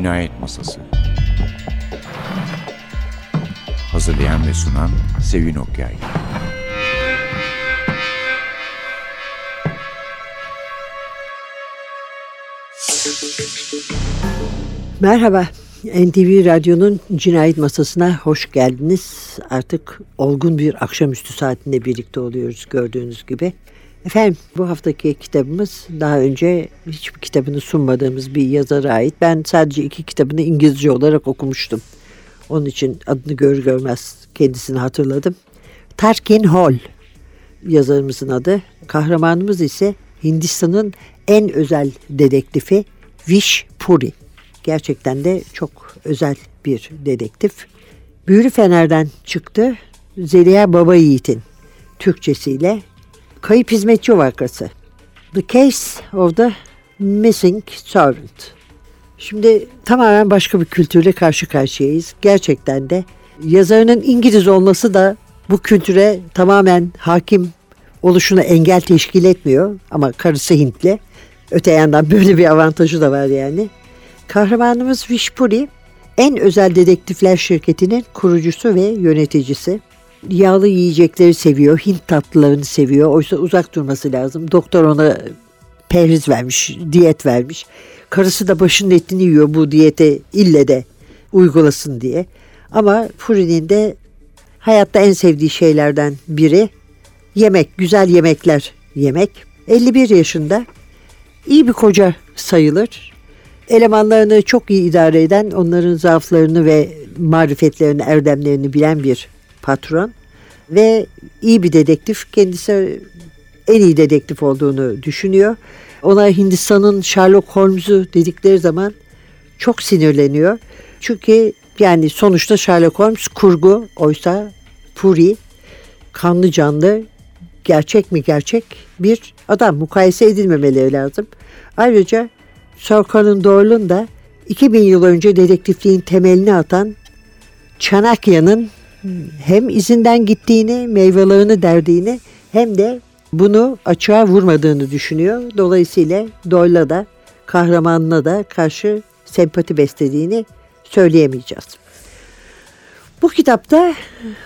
Cinayet Masası Hazırlayan ve sunan Sevin Okyay Merhaba, NTV Radyo'nun Cinayet Masası'na hoş geldiniz. Artık olgun bir akşamüstü saatinde birlikte oluyoruz gördüğünüz gibi. Efendim bu haftaki kitabımız daha önce hiçbir kitabını sunmadığımız bir yazara ait. Ben sadece iki kitabını İngilizce olarak okumuştum. Onun için adını gör görmez kendisini hatırladım. Tarkin Hall yazarımızın adı. Kahramanımız ise Hindistan'ın en özel dedektifi Vish Puri. Gerçekten de çok özel bir dedektif. Büyülü Fener'den çıktı. Zeliha Baba Yiğit'in Türkçesiyle Kayıp Hizmetçi Vakası. The Case of the Missing Servant. Şimdi tamamen başka bir kültürle karşı karşıyayız. Gerçekten de yazarının İngiliz olması da bu kültüre tamamen hakim oluşuna engel teşkil etmiyor. Ama karısı Hintli. Öte yandan böyle bir avantajı da var yani. Kahramanımız Vishpuri en özel dedektifler şirketinin kurucusu ve yöneticisi. Yağlı yiyecekleri seviyor, Hint tatlılarını seviyor. Oysa uzak durması lazım. Doktor ona perhiz vermiş, diyet vermiş. Karısı da başının etini yiyor bu diyete ille de uygulasın diye. Ama Puri'nin de hayatta en sevdiği şeylerden biri yemek, güzel yemekler yemek. 51 yaşında iyi bir koca sayılır. Elemanlarını çok iyi idare eden, onların zaaflarını ve marifetlerini, erdemlerini bilen bir patron ve iyi bir dedektif. Kendisi en iyi dedektif olduğunu düşünüyor. Ona Hindistan'ın Sherlock Holmes'u dedikleri zaman çok sinirleniyor. Çünkü yani sonuçta Sherlock Holmes kurgu oysa Puri kanlı canlı gerçek mi gerçek bir adam mukayese edilmemeleri lazım. Ayrıca Sir Conan Doyle'un da 2000 yıl önce dedektifliğin temelini atan Çanakya'nın hem izinden gittiğini, meyvelerini derdiğini hem de bunu açığa vurmadığını düşünüyor. Dolayısıyla Doyle'a da kahramanına da karşı sempati beslediğini söyleyemeyeceğiz. Bu kitapta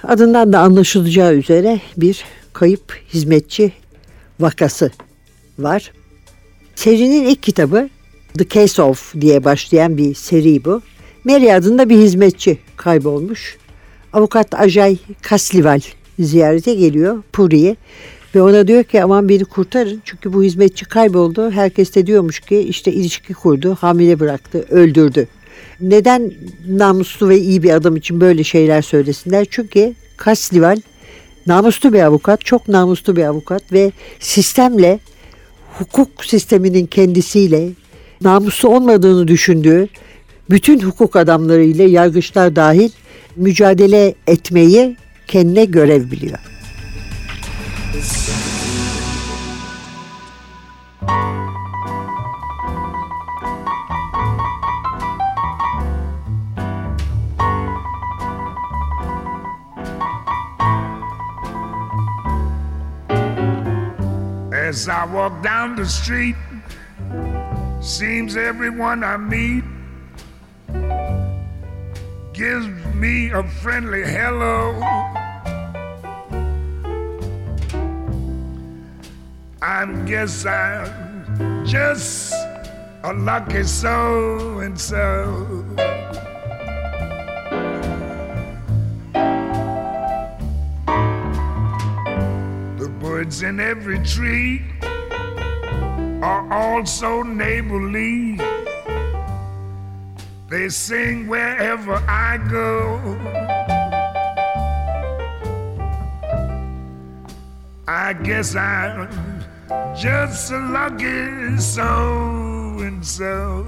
adından da anlaşılacağı üzere bir kayıp hizmetçi vakası var. Serinin ilk kitabı The Case of diye başlayan bir seri bu. Mary adında bir hizmetçi kaybolmuş. Avukat Ajay Kaslival ziyarete geliyor Puri'ye ve ona diyor ki aman beni kurtarın çünkü bu hizmetçi kayboldu. Herkes de diyormuş ki işte ilişki kurdu, hamile bıraktı, öldürdü. Neden namuslu ve iyi bir adam için böyle şeyler söylesinler? Çünkü Kaslival namuslu bir avukat, çok namuslu bir avukat ve sistemle, hukuk sisteminin kendisiyle namuslu olmadığını düşündüğü bütün hukuk adamlarıyla yargıçlar dahil mücadele etmeyi kendine görev biliyor. As I walk down the street, seems everyone I meet gives me a friendly hello. I guess I'm just a lucky so and so. The birds in every tree are also neighborly. They sing wherever I go. I guess I'm just a lucky so and so.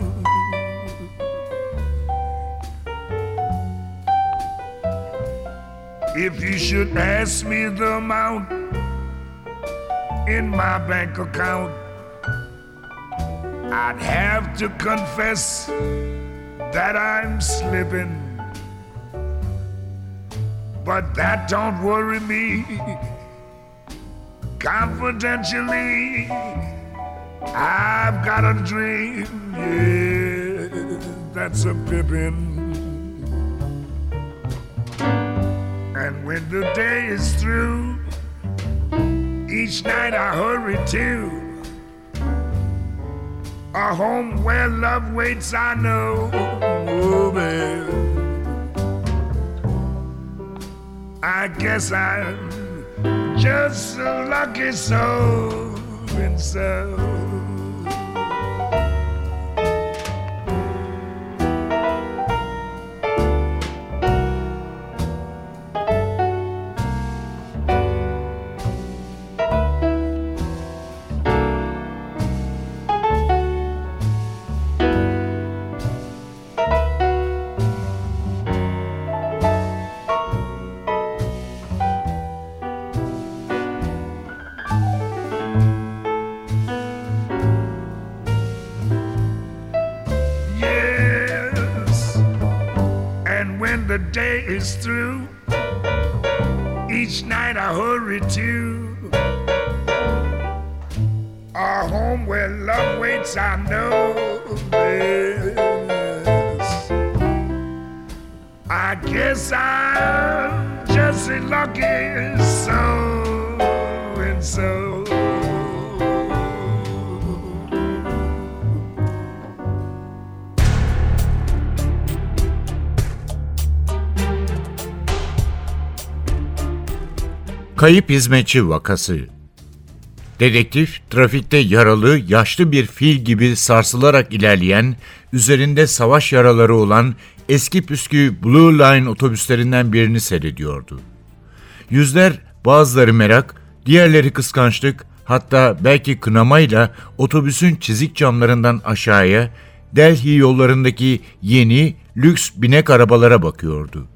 If you should ask me the amount in my bank account, I'd have to confess that I'm slipping. But that don't worry me. Confidentially, I've got a dream, yeah, that's a pippin'. And when the day is through, each night I hurry to a home where love waits, I know. Babe. I guess I'm just a lucky soul and so. Day is through, each night I hurry to a home where love waits. I know. Yes. I guess I'm just a lucky so and so. Kayıp hizmetçi vakası. Dedektif, trafikte yaralı, yaşlı bir fil gibi sarsılarak ilerleyen, üzerinde savaş yaraları olan eski püskü Blue Line otobüslerinden birini seyrediyordu. Yüzler, bazıları merak, diğerleri kıskançlık, hatta belki kınamayla otobüsün çizik camlarından aşağıya, Delhi yollarındaki yeni, lüks binek arabalara bakıyordu.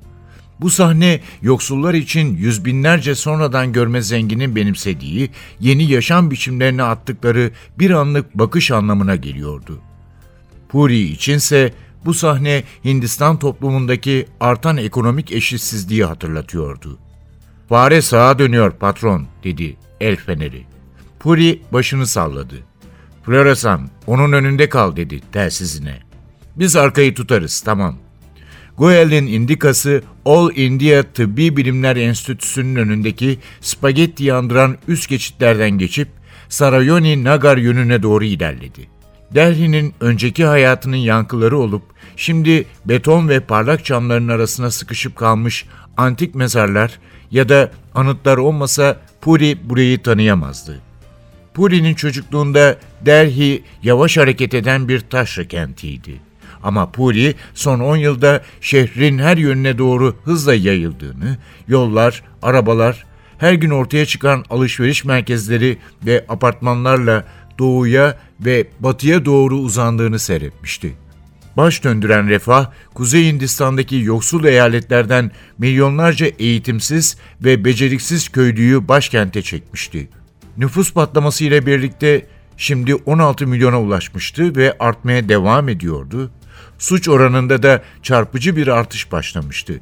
Bu sahne yoksullar için yüz binlerce sonradan görme zenginin benimsediği yeni yaşam biçimlerine attıkları bir anlık bakış anlamına geliyordu. Puri içinse bu sahne Hindistan toplumundaki artan ekonomik eşitsizliği hatırlatıyordu. Fare sağa dönüyor patron dedi el feneri. Puri başını salladı. Floresan onun önünde kal dedi telsizine. Biz arkayı tutarız tamam.'' Goel'in indikası All India Tıbbi Bilimler Enstitüsü'nün önündeki spagetti yandıran üst geçitlerden geçip Sarayoni Nagar yönüne doğru ilerledi. Delhi'nin önceki hayatının yankıları olup şimdi beton ve parlak camların arasına sıkışıp kalmış antik mezarlar ya da anıtlar olmasa Puri burayı tanıyamazdı. Puri'nin çocukluğunda Delhi yavaş hareket eden bir taşra kentiydi. Ama Puri son 10 yılda şehrin her yönüne doğru hızla yayıldığını, yollar, arabalar, her gün ortaya çıkan alışveriş merkezleri ve apartmanlarla doğuya ve batıya doğru uzandığını seyretmişti. Baş döndüren refah, Kuzey Hindistan'daki yoksul eyaletlerden milyonlarca eğitimsiz ve beceriksiz köylüyü başkente çekmişti. Nüfus patlaması ile birlikte şimdi 16 milyona ulaşmıştı ve artmaya devam ediyordu suç oranında da çarpıcı bir artış başlamıştı.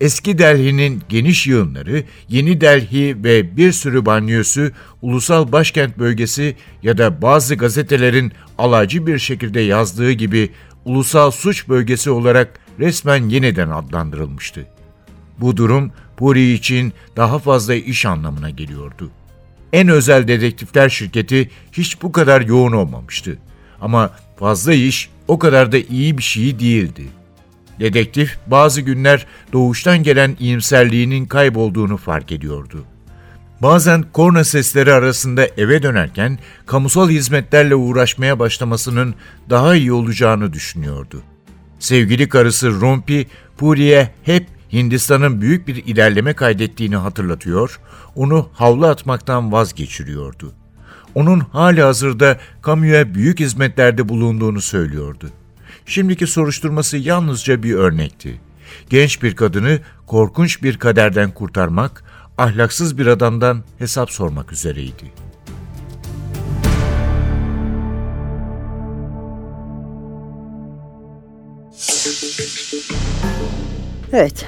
Eski Delhi'nin geniş yığınları, Yeni Delhi ve bir sürü banyosu ulusal başkent bölgesi ya da bazı gazetelerin alaycı bir şekilde yazdığı gibi ulusal suç bölgesi olarak resmen yeniden adlandırılmıştı. Bu durum Puri için daha fazla iş anlamına geliyordu. En özel dedektifler şirketi hiç bu kadar yoğun olmamıştı. Ama fazla iş o kadar da iyi bir şey değildi. Dedektif bazı günler doğuştan gelen iyimserliğinin kaybolduğunu fark ediyordu. Bazen korna sesleri arasında eve dönerken kamusal hizmetlerle uğraşmaya başlamasının daha iyi olacağını düşünüyordu. Sevgili karısı Rompi, Puri'ye hep Hindistan'ın büyük bir ilerleme kaydettiğini hatırlatıyor, onu havlu atmaktan vazgeçiriyordu onun hali hazırda kamuya büyük hizmetlerde bulunduğunu söylüyordu. Şimdiki soruşturması yalnızca bir örnekti. Genç bir kadını korkunç bir kaderden kurtarmak, ahlaksız bir adamdan hesap sormak üzereydi. Evet.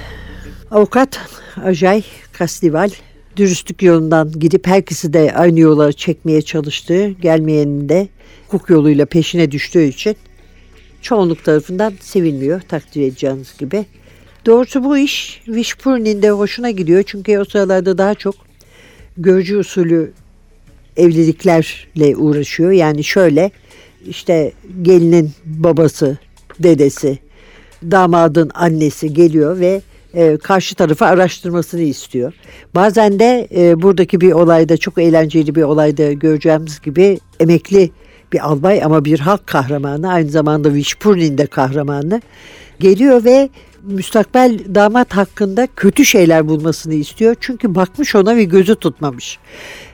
Avukat Ajay Kastival dürüstlük yolundan gidip herkesi de aynı yola çekmeye çalıştığı, gelmeyenin de hukuk yoluyla peşine düştüğü için çoğunluk tarafından sevilmiyor takdir edeceğiniz gibi. Doğrusu bu iş Wishburne'in de hoşuna gidiyor. Çünkü o sıralarda daha çok görücü usulü evliliklerle uğraşıyor. Yani şöyle işte gelinin babası, dedesi, damadın annesi geliyor ve e, karşı tarafı araştırmasını istiyor. Bazen de e, buradaki bir olayda çok eğlenceli bir olayda göreceğimiz gibi emekli bir albay ama bir halk kahramanı aynı zamanda Wishburne'in de kahramanı geliyor ve müstakbel damat hakkında kötü şeyler bulmasını istiyor. Çünkü bakmış ona ve gözü tutmamış.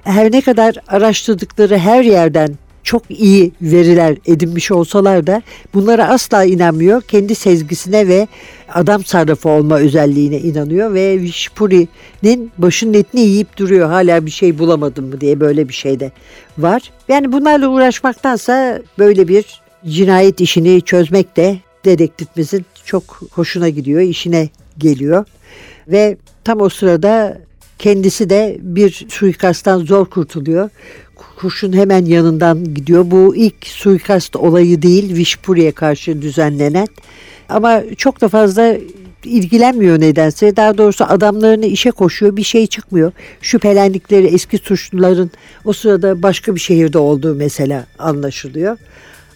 Her ne kadar araştırdıkları her yerden çok iyi veriler edinmiş olsalar da bunlara asla inanmıyor. Kendi sezgisine ve adam sarrafı olma özelliğine inanıyor ve Vişpuri'nin başının etini yiyip duruyor. Hala bir şey bulamadım mı diye böyle bir şey de var. Yani bunlarla uğraşmaktansa böyle bir cinayet işini çözmek de dedektifimizin çok hoşuna gidiyor, işine geliyor. Ve tam o sırada kendisi de bir suikasttan zor kurtuluyor kurşun hemen yanından gidiyor. Bu ilk suikast olayı değil Vişpuri'ye karşı düzenlenen ama çok da fazla ilgilenmiyor nedense. Daha doğrusu adamlarını işe koşuyor bir şey çıkmıyor. Şüphelendikleri eski suçluların o sırada başka bir şehirde olduğu mesela anlaşılıyor.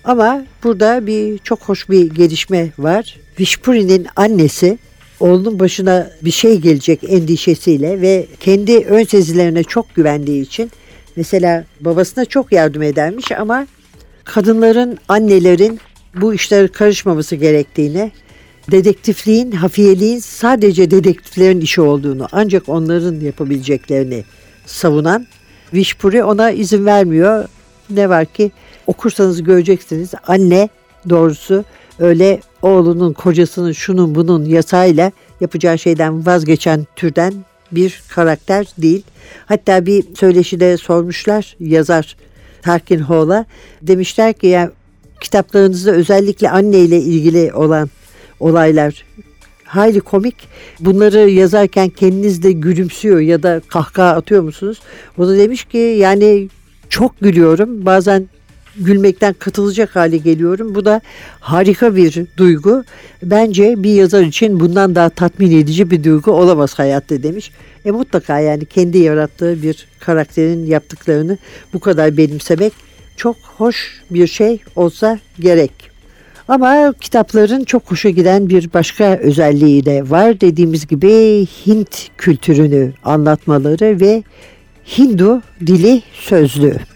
Ama burada bir çok hoş bir gelişme var. Vişpuri'nin annesi oğlunun başına bir şey gelecek endişesiyle ve kendi ön sezilerine çok güvendiği için Mesela babasına çok yardım edermiş ama kadınların, annelerin bu işlere karışmaması gerektiğini, dedektifliğin, hafiyeliğin sadece dedektiflerin işi olduğunu, ancak onların yapabileceklerini savunan Vişpuri ona izin vermiyor. Ne var ki okursanız göreceksiniz anne doğrusu öyle oğlunun kocasının şunun bunun yasayla yapacağı şeyden vazgeçen türden bir karakter değil. Hatta bir söyleşide sormuşlar yazar Tarkin Hall'a. Demişler ki yani kitaplarınızda özellikle anne ile ilgili olan olaylar hayli komik. Bunları yazarken kendiniz de gülümsüyor ya da kahkaha atıyor musunuz? O da demiş ki yani çok gülüyorum. Bazen gülmekten katılacak hale geliyorum. Bu da harika bir duygu. Bence bir yazar için bundan daha tatmin edici bir duygu olamaz hayatta demiş. E mutlaka yani kendi yarattığı bir karakterin yaptıklarını bu kadar benimsemek çok hoş bir şey olsa gerek. Ama kitapların çok hoşa giden bir başka özelliği de var. Dediğimiz gibi Hint kültürünü anlatmaları ve Hindu dili sözlüğü.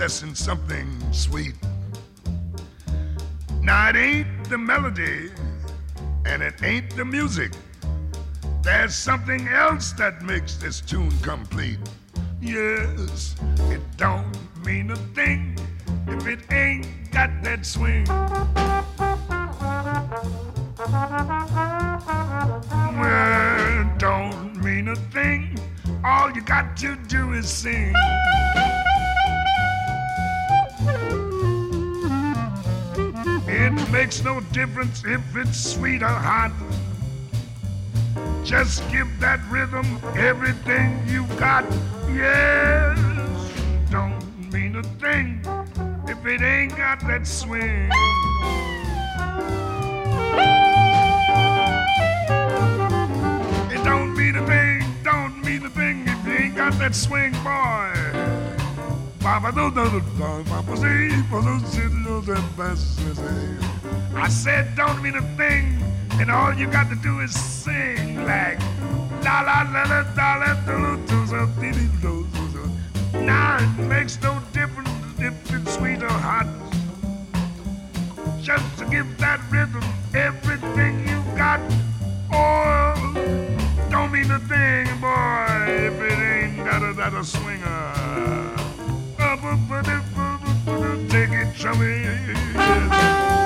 Possessing something sweet? Now, it ain't the melody and it ain't the music. There's something else that makes this tune complete. Yes, it don't mean a thing if it ain't got that swing. Well, don't mean a thing. All you got to do is sing. It makes no difference if it's sweet or hot. Just give that rhythm everything you got. Yes, don't mean a thing if it ain't got that swing. It don't mean a thing, don't mean a thing if you ain't got that swing, boy. I said, don't mean a thing, and all you got to do is sing like la la la la da la do do do do do. Now it makes no difference if it's sweet or hot. Just to give that rhythm everything you got. Oh, don't mean a thing, boy, if it ain't got a, that a swinger. Take it from me.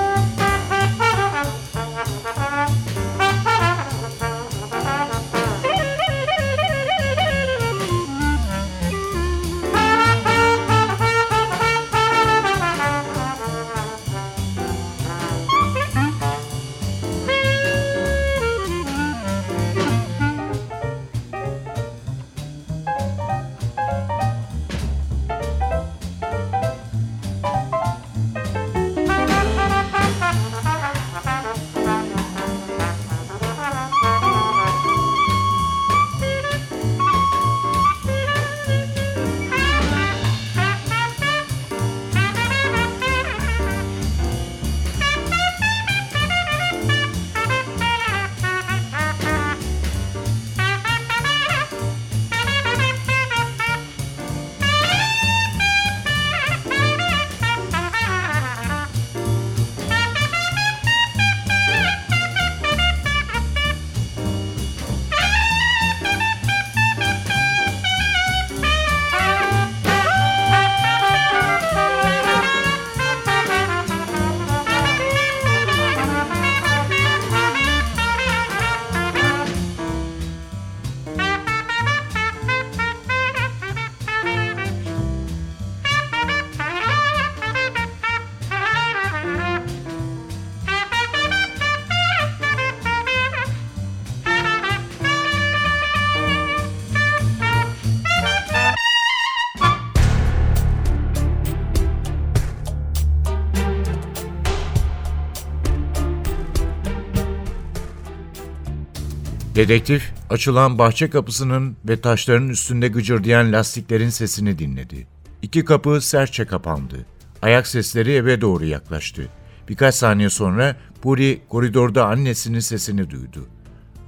Dedektif açılan bahçe kapısının ve taşların üstünde gıcırdayan lastiklerin sesini dinledi. İki kapı sertçe kapandı. Ayak sesleri eve doğru yaklaştı. Birkaç saniye sonra Puri koridorda annesinin sesini duydu.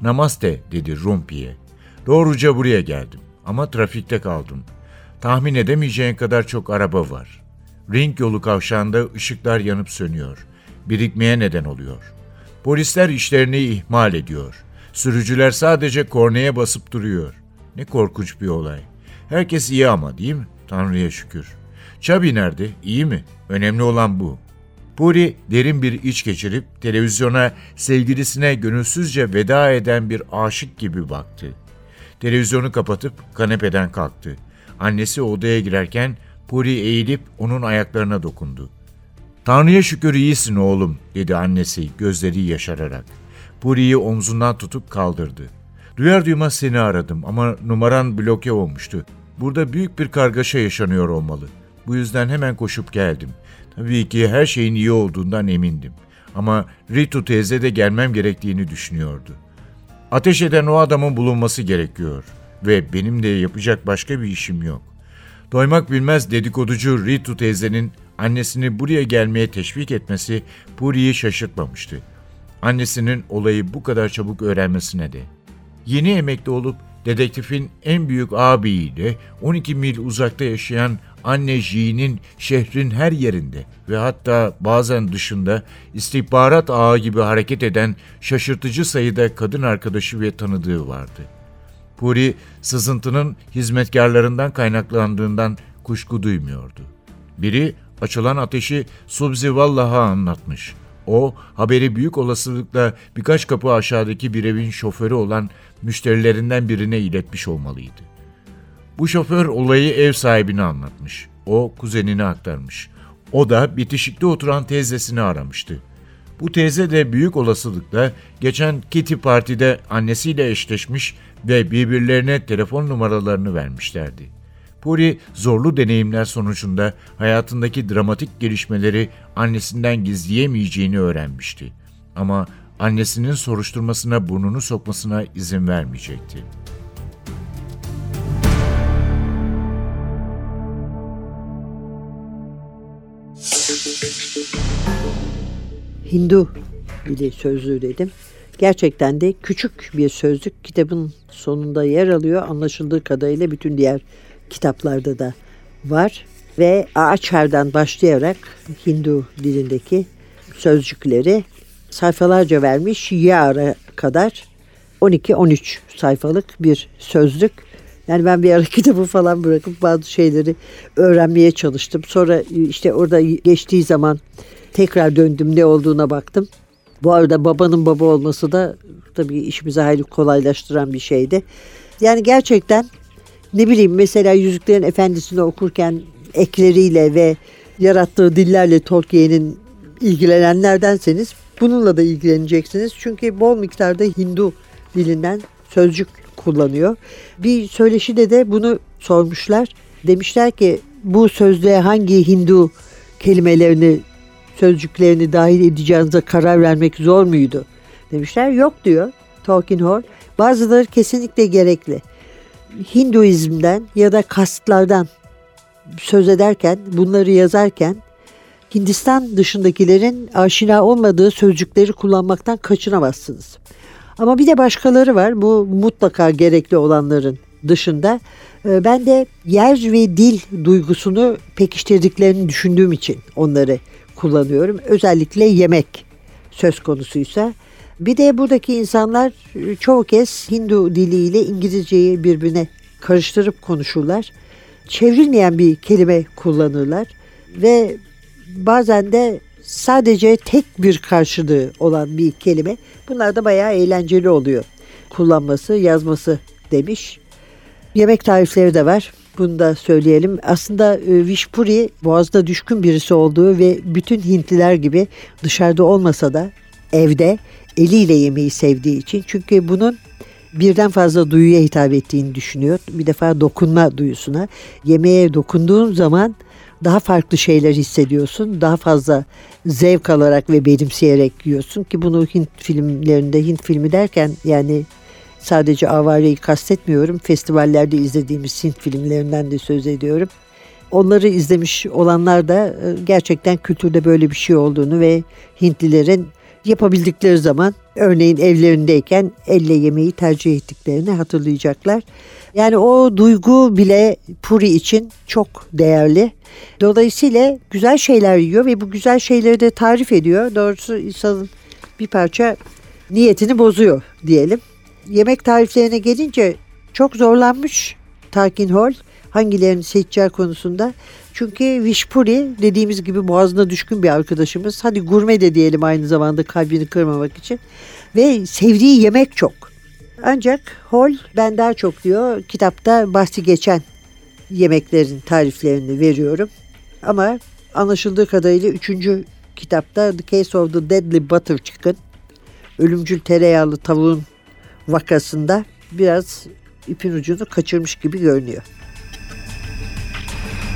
Namaste dedi Rumpi'ye. Doğruca buraya geldim ama trafikte kaldım. Tahmin edemeyeceğin kadar çok araba var. Ring yolu kavşağında ışıklar yanıp sönüyor. Birikmeye neden oluyor. Polisler işlerini ihmal ediyor. Sürücüler sadece korneye basıp duruyor. Ne korkunç bir olay. Herkes iyi ama değil mi? Tanrı'ya şükür. Çabi nerede? İyi mi? Önemli olan bu. Puri derin bir iç geçirip televizyona sevgilisine gönülsüzce veda eden bir aşık gibi baktı. Televizyonu kapatıp kanepeden kalktı. Annesi odaya girerken Puri eğilip onun ayaklarına dokundu. Tanrı'ya şükür iyisin oğlum dedi annesi gözleri yaşararak. Puri'yi omzundan tutup kaldırdı. Duyar duymaz seni aradım ama numaran bloke olmuştu. Burada büyük bir kargaşa yaşanıyor olmalı. Bu yüzden hemen koşup geldim. Tabii ki her şeyin iyi olduğundan emindim. Ama Ritu teyze de gelmem gerektiğini düşünüyordu. Ateş eden o adamın bulunması gerekiyor. Ve benim de yapacak başka bir işim yok. Doymak bilmez dedikoducu Ritu teyzenin annesini buraya gelmeye teşvik etmesi Puri'yi şaşırtmamıştı annesinin olayı bu kadar çabuk öğrenmesine de. Yeni emekli olup dedektifin en büyük ağabeyiyle 12 mil uzakta yaşayan anne Jean'in şehrin her yerinde ve hatta bazen dışında istihbarat ağı gibi hareket eden şaşırtıcı sayıda kadın arkadaşı ve tanıdığı vardı. Puri, sızıntının hizmetkarlarından kaynaklandığından kuşku duymuyordu. Biri açılan ateşi Subzi Vallah'a anlatmış.'' O, haberi büyük olasılıkla birkaç kapı aşağıdaki bir evin şoförü olan müşterilerinden birine iletmiş olmalıydı. Bu şoför olayı ev sahibine anlatmış. O kuzenini aktarmış. O da bitişikte oturan teyzesini aramıştı. Bu teyze de büyük olasılıkla geçen Kitty Parti'de annesiyle eşleşmiş ve birbirlerine telefon numaralarını vermişlerdi. Puri zorlu deneyimler sonucunda hayatındaki dramatik gelişmeleri annesinden gizleyemeyeceğini öğrenmişti. Ama annesinin soruşturmasına burnunu sokmasına izin vermeyecekti. Hindu dili sözlüğü dedim. Gerçekten de küçük bir sözlük kitabın sonunda yer alıyor. Anlaşıldığı kadarıyla bütün diğer kitaplarda da var ve Ağaçhar'dan başlayarak Hindu dilindeki sözcükleri sayfalarca vermiş Yara kadar 12-13 sayfalık bir sözlük Yani ben bir ara kitabı falan bırakıp bazı şeyleri öğrenmeye çalıştım. Sonra işte orada geçtiği zaman tekrar döndüm ne olduğuna baktım. Bu arada babanın baba olması da tabii işimizi hayli kolaylaştıran bir şeydi. Yani gerçekten ne bileyim mesela Yüzüklerin Efendisi'ni okurken ekleriyle ve yarattığı dillerle Tolkien'in ilgilenenlerdenseniz bununla da ilgileneceksiniz. Çünkü bol miktarda Hindu dilinden sözcük kullanıyor. Bir söyleşide de bunu sormuşlar. Demişler ki bu sözlüğe hangi Hindu kelimelerini sözcüklerini dahil edeceğinize karar vermek zor muydu? Demişler yok diyor Tolkien Hall. Bazıları kesinlikle gerekli. Hinduizmden ya da kastlardan söz ederken, bunları yazarken Hindistan dışındakilerin aşina olmadığı sözcükleri kullanmaktan kaçınamazsınız. Ama bir de başkaları var. Bu mutlaka gerekli olanların dışında. Ee, ben de yer ve dil duygusunu pekiştirdiklerini düşündüğüm için onları kullanıyorum. Özellikle yemek söz konusuysa. Bir de buradaki insanlar e, çoğu kez Hindu diliyle İngilizceyi birbirine karıştırıp konuşurlar. Çevrilmeyen bir kelime kullanırlar ve bazen de sadece tek bir karşılığı olan bir kelime. Bunlar da bayağı eğlenceli oluyor. Kullanması, yazması demiş. Yemek tarifleri de var. Bunu da söyleyelim. Aslında e, Vishpuri boğazda düşkün birisi olduğu ve bütün Hintliler gibi dışarıda olmasa da evde eliyle yemeği sevdiği için. Çünkü bunun birden fazla duyuya hitap ettiğini düşünüyor. Bir defa dokunma duyusuna. Yemeğe dokunduğun zaman daha farklı şeyler hissediyorsun. Daha fazla zevk alarak ve benimseyerek yiyorsun ki bunu Hint filmlerinde Hint filmi derken yani sadece avareyi kastetmiyorum. Festivallerde izlediğimiz Hint filmlerinden de söz ediyorum. Onları izlemiş olanlar da e, gerçekten kültürde böyle bir şey olduğunu ve Hintlilerin yapabildikleri zaman örneğin evlerindeyken elle yemeği tercih ettiklerini hatırlayacaklar. Yani o duygu bile Puri için çok değerli. Dolayısıyla güzel şeyler yiyor ve bu güzel şeyleri de tarif ediyor. Doğrusu insanın bir parça niyetini bozuyor diyelim. Yemek tariflerine gelince çok zorlanmış Tarkin Hall hangilerini seçeceği konusunda. Çünkü Vishpuri dediğimiz gibi boğazına düşkün bir arkadaşımız. Hadi gurme de diyelim aynı zamanda kalbini kırmamak için. Ve sevdiği yemek çok. Ancak Hall ben daha çok diyor kitapta bahsi geçen yemeklerin tariflerini veriyorum. Ama anlaşıldığı kadarıyla üçüncü kitapta The Case of the Deadly Butter Chicken ölümcül tereyağlı tavuğun vakasında biraz ipin ucunu kaçırmış gibi görünüyor.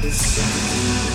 this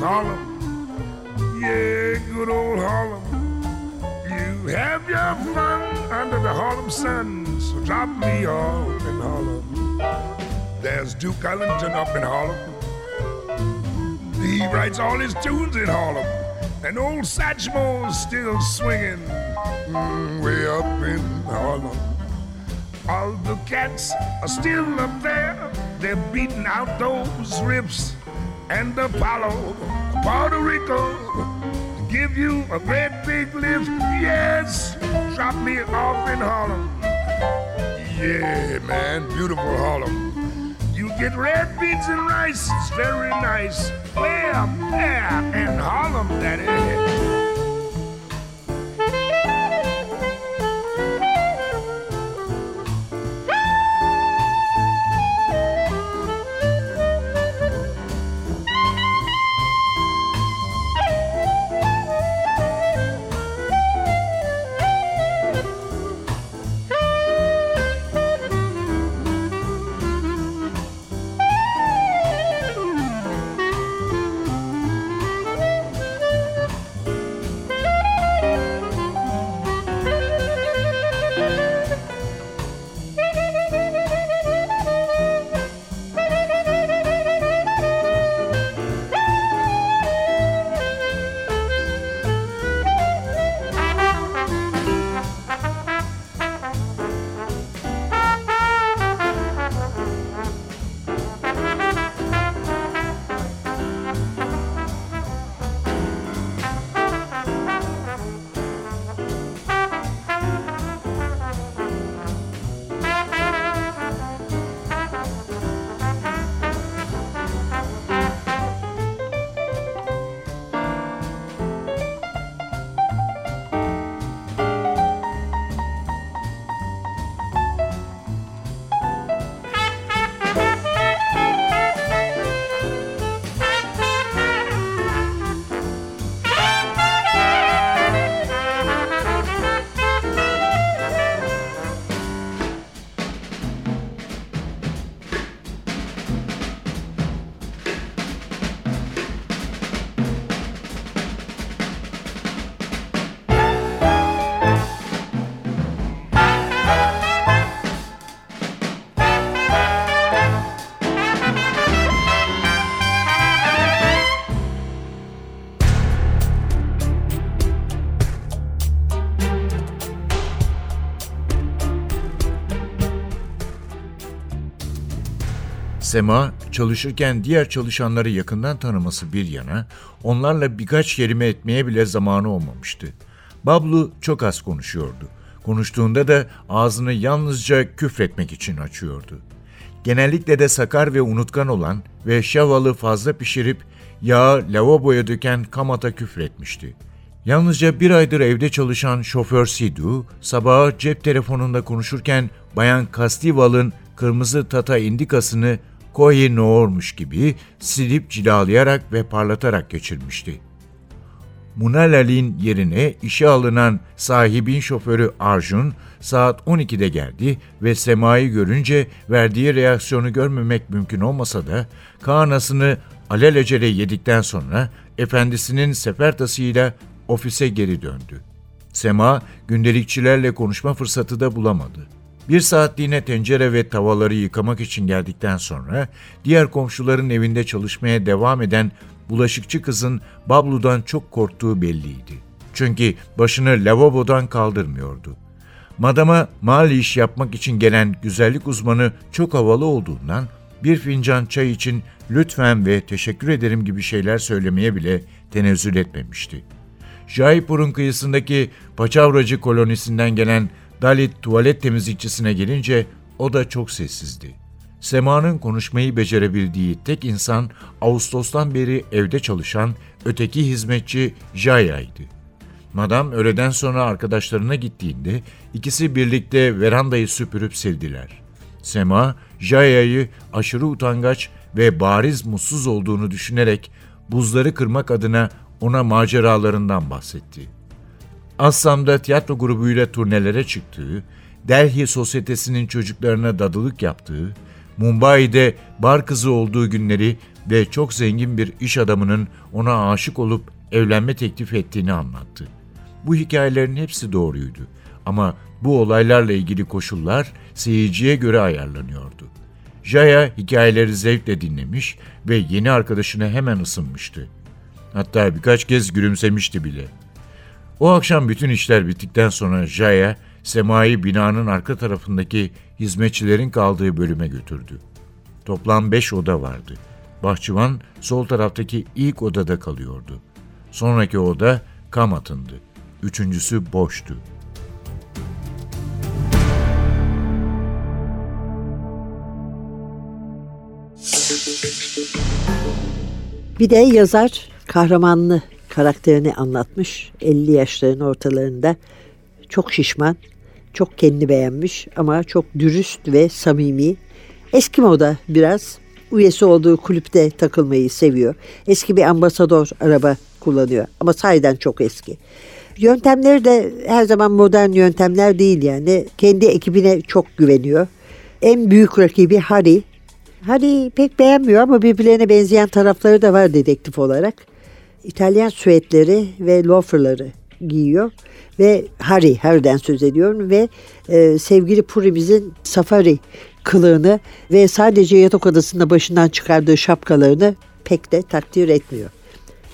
Harlem. Yeah, good old Harlem. You have your fun under the Harlem sun. So drop me off in Harlem. There's Duke Ellington up in Harlem. He writes all his tunes in Harlem. And old Satchmo's still swinging mm, way up in Harlem. All the cats are still up there. They're beating out those riffs and Apollo, Puerto Rico, give you a great big lift. Yes, drop me off in Harlem. Yeah, man, beautiful Harlem. You get red beans and rice, it's very nice. Up there in Harlem, that is. Sema çalışırken diğer çalışanları yakından tanıması bir yana onlarla birkaç kelime etmeye bile zamanı olmamıştı. Bablu çok az konuşuyordu. Konuştuğunda da ağzını yalnızca küfretmek için açıyordu. Genellikle de sakar ve unutkan olan ve şavalı fazla pişirip yağı lavaboya döken Kamat'a küfretmişti. Yalnızca bir aydır evde çalışan şoför Sidu, sabaha cep telefonunda konuşurken Bayan Kastival'ın kırmızı Tata indikasını Kohi Noor'muş gibi silip cilalayarak ve parlatarak geçirmişti. Munalal'in yerine işe alınan sahibin şoförü Arjun saat 12'de geldi ve Sema'yı görünce verdiği reaksiyonu görmemek mümkün olmasa da kanasını alelacele yedikten sonra efendisinin sefertasıyla ofise geri döndü. Sema gündelikçilerle konuşma fırsatı da bulamadı. Bir saatliğine tencere ve tavaları yıkamak için geldikten sonra diğer komşuların evinde çalışmaya devam eden bulaşıkçı kızın Bablu'dan çok korktuğu belliydi. Çünkü başını lavabodan kaldırmıyordu. Madama mali iş yapmak için gelen güzellik uzmanı çok havalı olduğundan bir fincan çay için lütfen ve teşekkür ederim gibi şeyler söylemeye bile tenezzül etmemişti. Jaipur'un kıyısındaki Paçavracı kolonisinden gelen Dalit tuvalet temizlikçisine gelince o da çok sessizdi. Sema'nın konuşmayı becerebildiği tek insan Ağustos'tan beri evde çalışan öteki hizmetçi Jaya'ydı. Madam öğleden sonra arkadaşlarına gittiğinde ikisi birlikte verandayı süpürüp sildiler. Sema, Jaya'yı aşırı utangaç ve bariz mutsuz olduğunu düşünerek buzları kırmak adına ona maceralarından bahsetti. Assam'da tiyatro grubuyla turnelere çıktığı, Delhi sosyetesinin çocuklarına dadılık yaptığı, Mumbai'de bar kızı olduğu günleri ve çok zengin bir iş adamının ona aşık olup evlenme teklif ettiğini anlattı. Bu hikayelerin hepsi doğruydu ama bu olaylarla ilgili koşullar seyirciye göre ayarlanıyordu. Jaya hikayeleri zevkle dinlemiş ve yeni arkadaşına hemen ısınmıştı. Hatta birkaç kez gülümsemişti bile. O akşam bütün işler bittikten sonra Jaya, Sema'yı binanın arka tarafındaki hizmetçilerin kaldığı bölüme götürdü. Toplam beş oda vardı. Bahçıvan sol taraftaki ilk odada kalıyordu. Sonraki oda Kamat'ındı. Üçüncüsü boştu. Bir de yazar kahramanlı karakterini anlatmış. 50 yaşların ortalarında çok şişman, çok kendi beğenmiş ama çok dürüst ve samimi. Eski moda biraz. Üyesi olduğu kulüpte takılmayı seviyor. Eski bir ambasador araba kullanıyor ama sahiden çok eski. Yöntemleri de her zaman modern yöntemler değil yani. Kendi ekibine çok güveniyor. En büyük rakibi Harry. Harry pek beğenmiyor ama birbirlerine benzeyen tarafları da var dedektif olarak. İtalyan süetleri ve loaferları giyiyor ve Harry, Harry'den söz ediyorum ve e, sevgili Purimizin safari kılığını ve sadece yatak odasında başından çıkardığı şapkalarını pek de takdir etmiyor.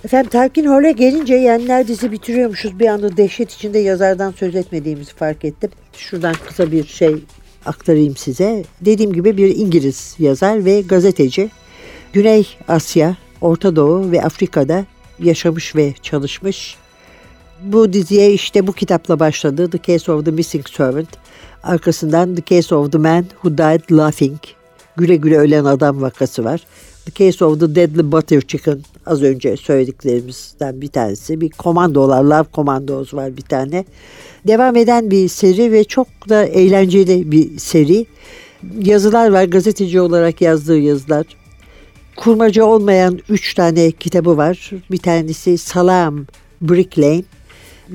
Efendim Talkin Hall'e gelince yenler dizi bitiriyormuşuz. Bir anda dehşet içinde yazardan söz etmediğimizi fark ettim. Şuradan kısa bir şey aktarayım size. Dediğim gibi bir İngiliz yazar ve gazeteci. Güney Asya, Orta Doğu ve Afrika'da yaşamış ve çalışmış. Bu diziye işte bu kitapla başladı. The Case of the Missing Servant. Arkasından The Case of the Man Who Died Laughing. Güle güle ölen adam vakası var. The Case of the Deadly Butter Chicken az önce söylediklerimizden bir tanesi. Bir komandolar, Love Commandos var bir tane. Devam eden bir seri ve çok da eğlenceli bir seri. Yazılar var, gazeteci olarak yazdığı yazılar. Kurmaca olmayan üç tane kitabı var. Bir tanesi Salam Brick Lane.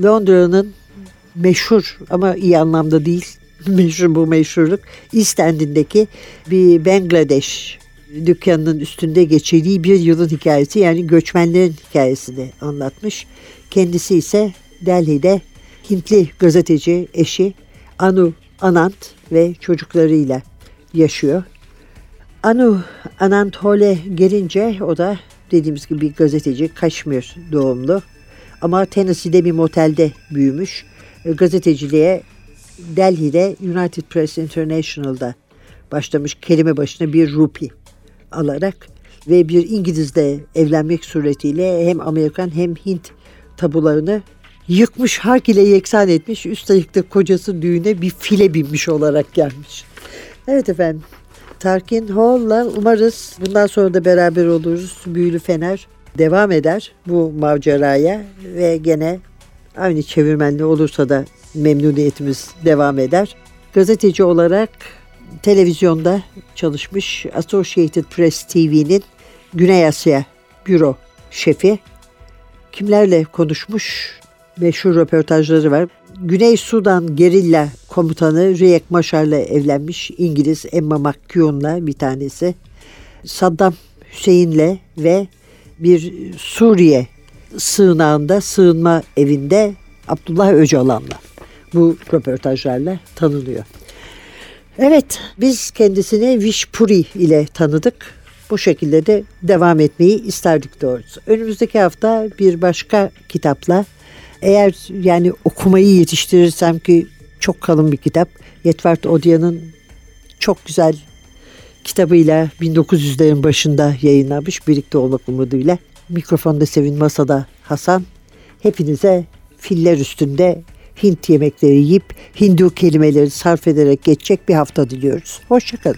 Londra'nın meşhur ama iyi anlamda değil meşhur bu meşhurluk East End'indeki bir Bangladeş dükkanının üstünde geçirdiği bir yılın hikayesi yani göçmenlerin hikayesini anlatmış. Kendisi ise Delhi'de Hintli gazeteci eşi Anu Anant ve çocuklarıyla yaşıyor. Anu Anant Hole gelince o da dediğimiz gibi bir gazeteci Kaşmir doğumlu ama Tennessee'de bir motelde büyümüş. Gazeteciliğe Delhi'de United Press International'da başlamış kelime başına bir rupi alarak ve bir İngilizle evlenmek suretiyle hem Amerikan hem Hint tabularını yıkmış, hark ile yeksan etmiş. Üstelik de kocası düğüne bir file binmiş olarak gelmiş. Evet efendim. Tarkin Hall'la umarız bundan sonra da beraber oluruz. Büyülü Fener devam eder bu maceraya ve gene aynı çevirmenli olursa da memnuniyetimiz devam eder. Gazeteci olarak televizyonda çalışmış Associated Press TV'nin Güney Asya büro şefi. Kimlerle konuşmuş? Meşhur röportajları var. Güney Sudan gerilla komutanı Riek Maşar'la evlenmiş İngiliz Emma McKeown'la bir tanesi. Saddam Hüseyin'le ve bir Suriye sığınağında, sığınma evinde Abdullah Öcalan'la bu röportajlarla tanınıyor. Evet, biz kendisini Vişpuri ile tanıdık. Bu şekilde de devam etmeyi isterdik doğrusu. Önümüzdeki hafta bir başka kitapla eğer yani okumayı yetiştirirsem ki çok kalın bir kitap. Yetvart Odya'nın çok güzel kitabıyla 1900'lerin başında yayınlanmış birlikte olmak umuduyla. Mikrofonda Sevin Masada Hasan. Hepinize filler üstünde Hint yemekleri yiyip Hindu kelimeleri sarf ederek geçecek bir hafta diliyoruz. Hoşçakalın.